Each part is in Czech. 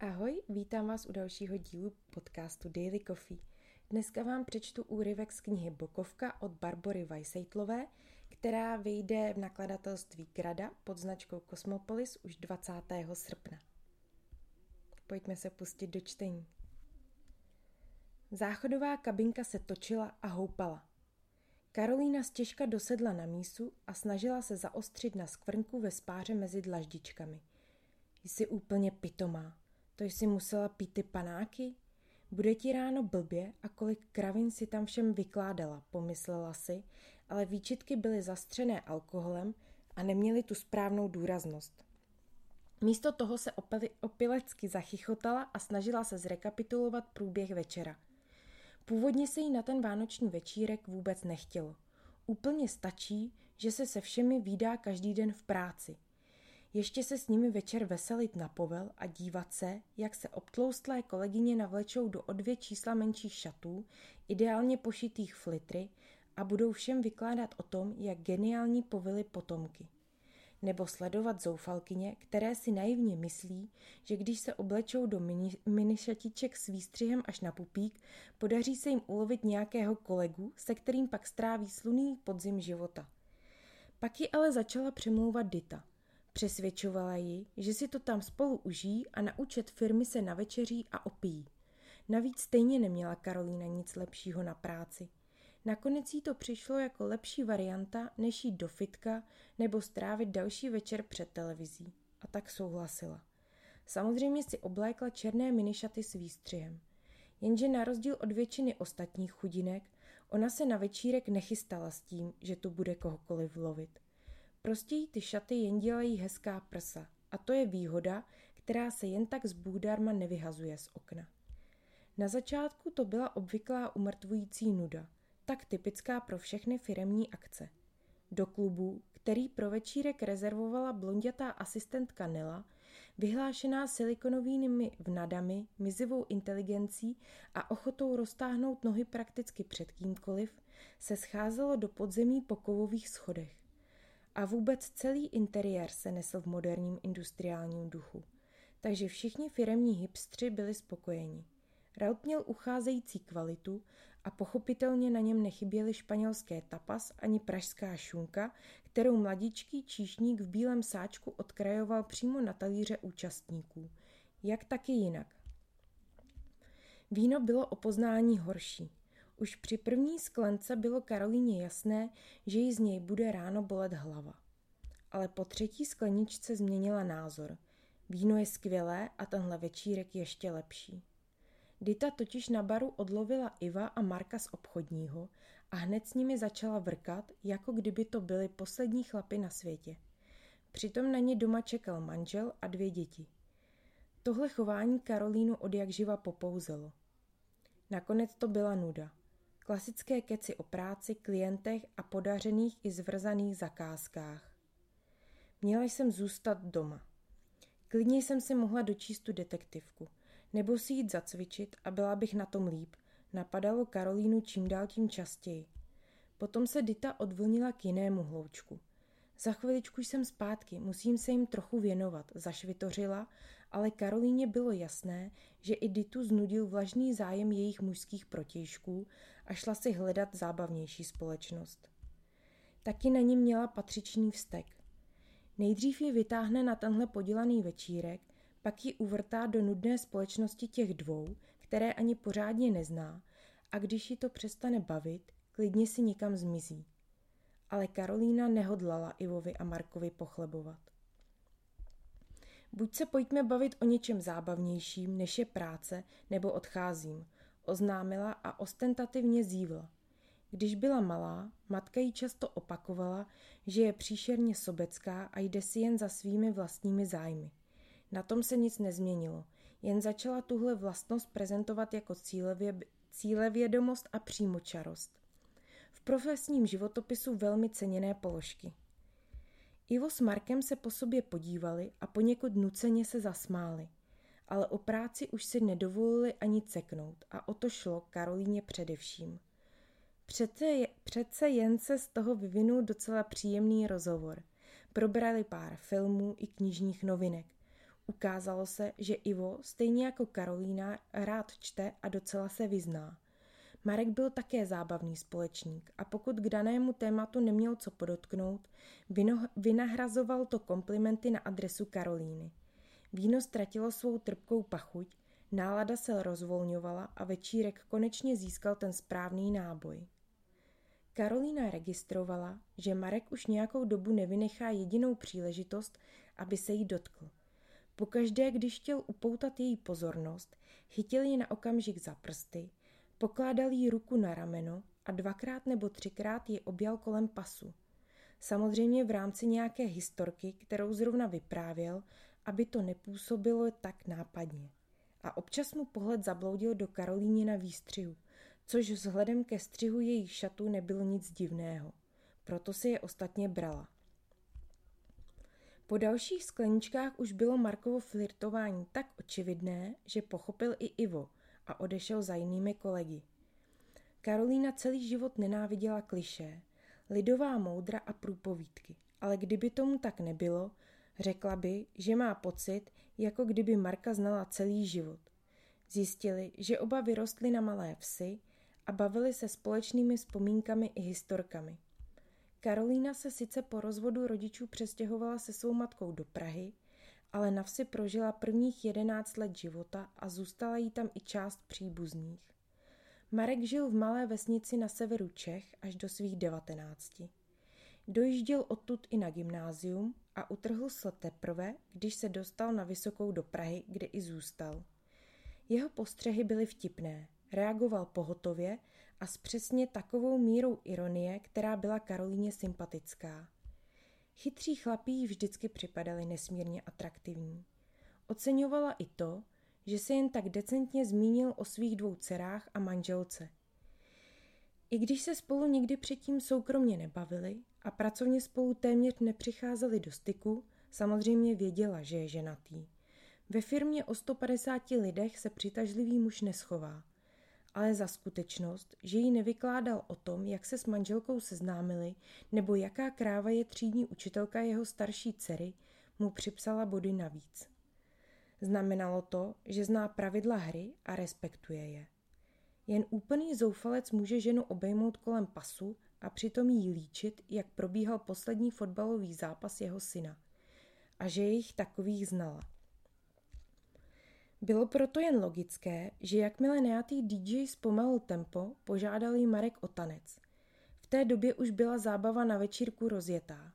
Ahoj, vítám vás u dalšího dílu podcastu Daily Coffee. Dneska vám přečtu úryvek z knihy Bokovka od Barbory Weisseitlové, která vyjde v nakladatelství Grada pod značkou Cosmopolis už 20. srpna. Pojďme se pustit do čtení. Záchodová kabinka se točila a houpala. Karolína stěžka dosedla na mísu a snažila se zaostřit na skvrnku ve spáře mezi dlaždičkami. Jsi úplně pitomá. To jsi musela pít ty panáky? Bude ti ráno blbě a kolik kravin si tam všem vykládala, pomyslela si, ale výčitky byly zastřené alkoholem a neměly tu správnou důraznost. Místo toho se opilecky zachychotala a snažila se zrekapitulovat průběh večera. Původně se jí na ten vánoční večírek vůbec nechtělo. Úplně stačí, že se se všemi výdá každý den v práci – ještě se s nimi večer veselit na povel a dívat se, jak se obtloustlé kolegyně navlečou do o dvě čísla menších šatů, ideálně pošitých flitry a budou všem vykládat o tom, jak geniální povily potomky. Nebo sledovat zoufalkyně, které si naivně myslí, že když se oblečou do mini, s výstřihem až na pupík, podaří se jim ulovit nějakého kolegu, se kterým pak stráví sluný podzim života. Pak ji ale začala přemlouvat Dita – Přesvědčovala ji, že si to tam spolu užijí a na účet firmy se navečeří a opíjí. Navíc stejně neměla Karolína nic lepšího na práci. Nakonec jí to přišlo jako lepší varianta, než jít do fitka nebo strávit další večer před televizí. A tak souhlasila. Samozřejmě si oblékla černé minišaty s výstřihem. Jenže na rozdíl od většiny ostatních chudinek, ona se na večírek nechystala s tím, že tu bude kohokoliv lovit. Prostě ty šaty jen dělají hezká prsa. A to je výhoda, která se jen tak z bůdarma nevyhazuje z okna. Na začátku to byla obvyklá umrtvující nuda, tak typická pro všechny firemní akce. Do klubu, který pro večírek rezervovala blondětá asistentka Nela, vyhlášená silikonovými vnadami, mizivou inteligencí a ochotou roztáhnout nohy prakticky před kýmkoliv, se scházelo do podzemí po kovových schodech. A vůbec celý interiér se nesl v moderním industriálním duchu. Takže všichni firemní hipstři byli spokojeni. Raut měl ucházející kvalitu a pochopitelně na něm nechyběly španělské tapas ani pražská šunka, kterou mladíčký číšník v bílém sáčku odkrajoval přímo na talíře účastníků. Jak taky jinak. Víno bylo o poznání horší. Už při první sklence bylo Karolíně jasné, že jí z něj bude ráno bolet hlava. Ale po třetí skleničce změnila názor. Víno je skvělé a tenhle večírek ještě lepší. Dita totiž na baru odlovila Iva a Marka z obchodního a hned s nimi začala vrkat, jako kdyby to byly poslední chlapy na světě. Přitom na ně doma čekal manžel a dvě děti. Tohle chování Karolínu od jak živa popouzelo. Nakonec to byla nuda. Klasické keci o práci, klientech a podařených i zvrzaných zakázkách. Měla jsem zůstat doma. Klidně jsem si mohla dočíst tu detektivku, nebo si jít zacvičit a byla bych na tom líp. Napadalo Karolínu čím dál tím častěji. Potom se Dita odvlnila k jinému hloučku. Za chviličku jsem zpátky, musím se jim trochu věnovat, zašvitořila, ale Karolíně bylo jasné, že i Ditu znudil vlažný zájem jejich mužských protějšků a šla si hledat zábavnější společnost. Taky na ní měla patřičný vztek. Nejdřív ji vytáhne na tenhle podělaný večírek, pak ji uvrtá do nudné společnosti těch dvou, které ani pořádně nezná, a když ji to přestane bavit, klidně si někam zmizí ale Karolína nehodlala Ivovi a Markovi pochlebovat. Buď se pojďme bavit o něčem zábavnějším, než je práce, nebo odcházím, oznámila a ostentativně zívla. Když byla malá, matka jí často opakovala, že je příšerně sobecká a jde si jen za svými vlastními zájmy. Na tom se nic nezměnilo, jen začala tuhle vlastnost prezentovat jako cílevě, cílevědomost a přímočarost v profesním životopisu velmi ceněné položky. Ivo s Markem se po sobě podívali a poněkud nuceně se zasmáli, ale o práci už si nedovolili ani ceknout a o to šlo Karolíně především. Přece, přece jen se z toho vyvinul docela příjemný rozhovor. Probrali pár filmů i knižních novinek. Ukázalo se, že Ivo, stejně jako Karolína, rád čte a docela se vyzná. Marek byl také zábavný společník a pokud k danému tématu neměl co podotknout, vynahrazoval to komplimenty na adresu Karolíny. Víno ztratilo svou trpkou pachuť, nálada se rozvolňovala a večírek konečně získal ten správný náboj. Karolína registrovala, že Marek už nějakou dobu nevynechá jedinou příležitost, aby se jí dotkl. Pokaždé, když chtěl upoutat její pozornost, chytil ji na okamžik za prsty, pokládal jí ruku na rameno a dvakrát nebo třikrát ji objal kolem pasu. Samozřejmě v rámci nějaké historky, kterou zrovna vyprávěl, aby to nepůsobilo tak nápadně. A občas mu pohled zabloudil do Karolíně na výstřihu, což vzhledem ke střihu jejich šatů nebylo nic divného. Proto si je ostatně brala. Po dalších skleničkách už bylo Markovo flirtování tak očividné, že pochopil i Ivo a odešel za jinými kolegy. Karolína celý život nenáviděla kliše, lidová moudra a průpovídky, ale kdyby tomu tak nebylo, řekla by, že má pocit, jako kdyby Marka znala celý život. Zjistili, že oba vyrostli na malé vsi a bavili se společnými vzpomínkami i historkami. Karolína se sice po rozvodu rodičů přestěhovala se svou matkou do Prahy, ale na vsi prožila prvních jedenáct let života a zůstala jí tam i část příbuzných. Marek žil v malé vesnici na severu Čech až do svých devatenácti. Dojížděl odtud i na gymnázium a utrhl se teprve, když se dostal na vysokou do Prahy, kde i zůstal. Jeho postřehy byly vtipné, reagoval pohotově a s přesně takovou mírou ironie, která byla Karolíně sympatická. Chytří chlapí vždycky připadali nesmírně atraktivní. Oceňovala i to, že se jen tak decentně zmínil o svých dvou dcerách a manželce. I když se spolu nikdy předtím soukromně nebavili a pracovně spolu téměř nepřicházeli do styku, samozřejmě věděla, že je ženatý. Ve firmě o 150 lidech se přitažlivý muž neschová – ale za skutečnost, že jí nevykládal o tom, jak se s manželkou seznámili, nebo jaká kráva je třídní učitelka jeho starší dcery, mu připsala body navíc. Znamenalo to, že zná pravidla hry a respektuje je. Jen úplný zoufalec může ženu obejmout kolem pasu a přitom jí líčit, jak probíhal poslední fotbalový zápas jeho syna. A že jejich takových znala. Bylo proto jen logické, že jakmile nejatý DJ zpomalil tempo, požádal jí Marek o tanec. V té době už byla zábava na večírku rozjetá.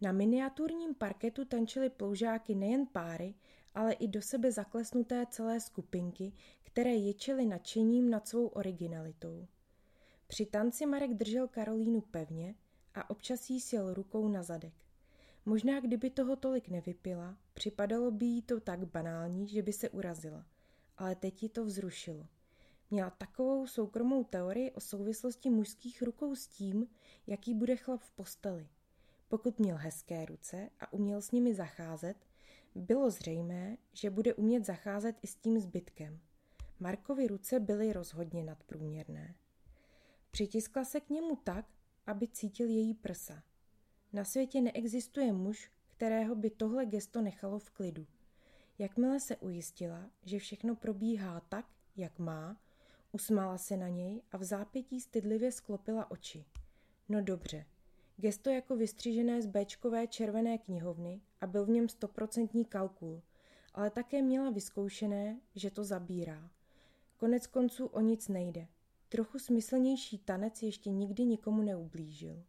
Na miniaturním parketu tančily ploužáky nejen páry, ale i do sebe zaklesnuté celé skupinky, které ječely nadšením nad svou originalitou. Při tanci Marek držel Karolínu pevně a občas jí sjel rukou na zadek. Možná kdyby toho tolik nevypila, připadalo by jí to tak banální, že by se urazila. Ale teď ji to vzrušilo. Měla takovou soukromou teorii o souvislosti mužských rukou s tím, jaký bude chlap v posteli. Pokud měl hezké ruce a uměl s nimi zacházet, bylo zřejmé, že bude umět zacházet i s tím zbytkem. Markovi ruce byly rozhodně nadprůměrné. Přitiskla se k němu tak, aby cítil její prsa. Na světě neexistuje muž, kterého by tohle gesto nechalo v klidu. Jakmile se ujistila, že všechno probíhá tak, jak má, usmála se na něj a v zápětí stydlivě sklopila oči. No dobře, gesto jako vystřížené z Bčkové červené knihovny a byl v něm stoprocentní kalkul, ale také měla vyzkoušené, že to zabírá. Konec konců o nic nejde. Trochu smyslnější tanec ještě nikdy nikomu neublížil.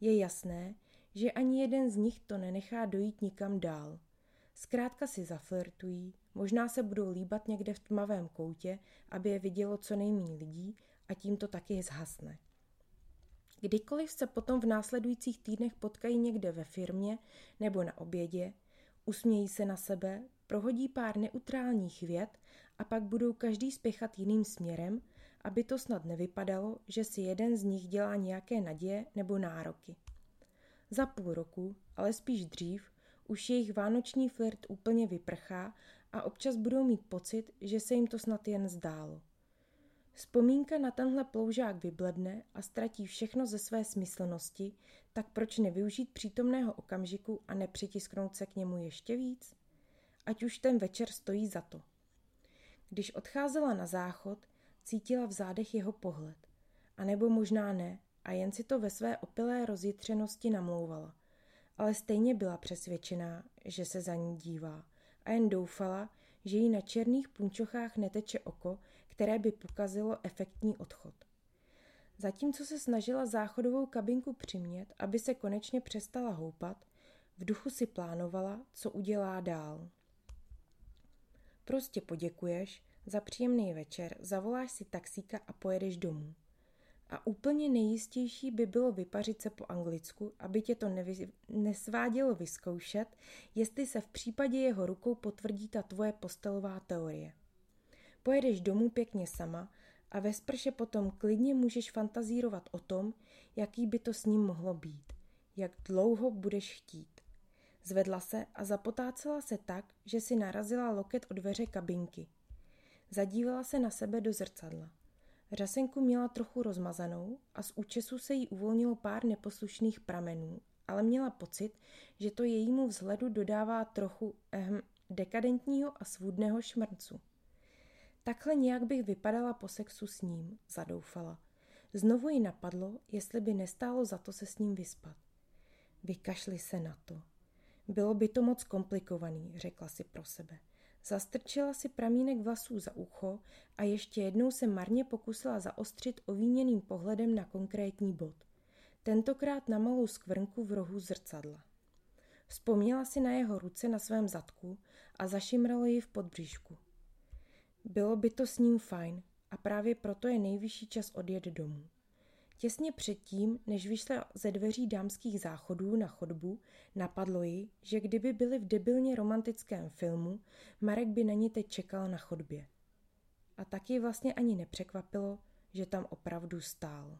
Je jasné, že ani jeden z nich to nenechá dojít nikam dál. Zkrátka si zaflirtují, možná se budou líbat někde v tmavém koutě, aby je vidělo co nejméně lidí a tím to taky zhasne. Kdykoliv se potom v následujících týdnech potkají někde ve firmě nebo na obědě, usmějí se na sebe, prohodí pár neutrálních vět a pak budou každý spěchat jiným směrem, aby to snad nevypadalo, že si jeden z nich dělá nějaké naděje nebo nároky. Za půl roku, ale spíš dřív, už jejich vánoční flirt úplně vyprchá a občas budou mít pocit, že se jim to snad jen zdálo. Vzpomínka na tenhle ploužák vybledne a ztratí všechno ze své smyslnosti, tak proč nevyužít přítomného okamžiku a nepřitisknout se k němu ještě víc? ať už ten večer stojí za to. Když odcházela na záchod, cítila v zádech jeho pohled. A nebo možná ne, a jen si to ve své opilé rozjitřenosti namlouvala. Ale stejně byla přesvědčená, že se za ní dívá a jen doufala, že jí na černých punčochách neteče oko, které by pokazilo efektní odchod. Zatímco se snažila záchodovou kabinku přimět, aby se konečně přestala houpat, v duchu si plánovala, co udělá dál. Prostě poděkuješ za příjemný večer, zavoláš si taxíka a pojedeš domů. A úplně nejistější by bylo vypařit se po anglicku, aby tě to nevy, nesvádělo vyzkoušet, jestli se v případě jeho rukou potvrdí ta tvoje postelová teorie. Pojedeš domů pěkně sama a ve sprše potom klidně můžeš fantazírovat o tom, jaký by to s ním mohlo být, jak dlouho budeš chtít. Zvedla se a zapotácela se tak, že si narazila loket o dveře kabinky. Zadívala se na sebe do zrcadla. Řasenku měla trochu rozmazanou a z účesu se jí uvolnilo pár neposlušných pramenů, ale měla pocit, že to jejímu vzhledu dodává trochu ehm, dekadentního a svůdného šmrncu. Takhle nějak bych vypadala po sexu s ním, zadoufala. Znovu ji napadlo, jestli by nestálo za to se s ním vyspat. Vykašli se na to. Bylo by to moc komplikovaný, řekla si pro sebe. Zastrčila si pramínek vlasů za ucho a ještě jednou se marně pokusila zaostřit ovíněným pohledem na konkrétní bod. Tentokrát na malou skvrnku v rohu zrcadla. Vzpomněla si na jeho ruce na svém zadku a zašimralo ji v podbříšku. Bylo by to s ním fajn a právě proto je nejvyšší čas odjet domů. Těsně předtím, než vyšla ze dveří dámských záchodů na chodbu, napadlo ji, že kdyby byli v debilně romantickém filmu, Marek by na ní teď čekal na chodbě. A taky vlastně ani nepřekvapilo, že tam opravdu stál.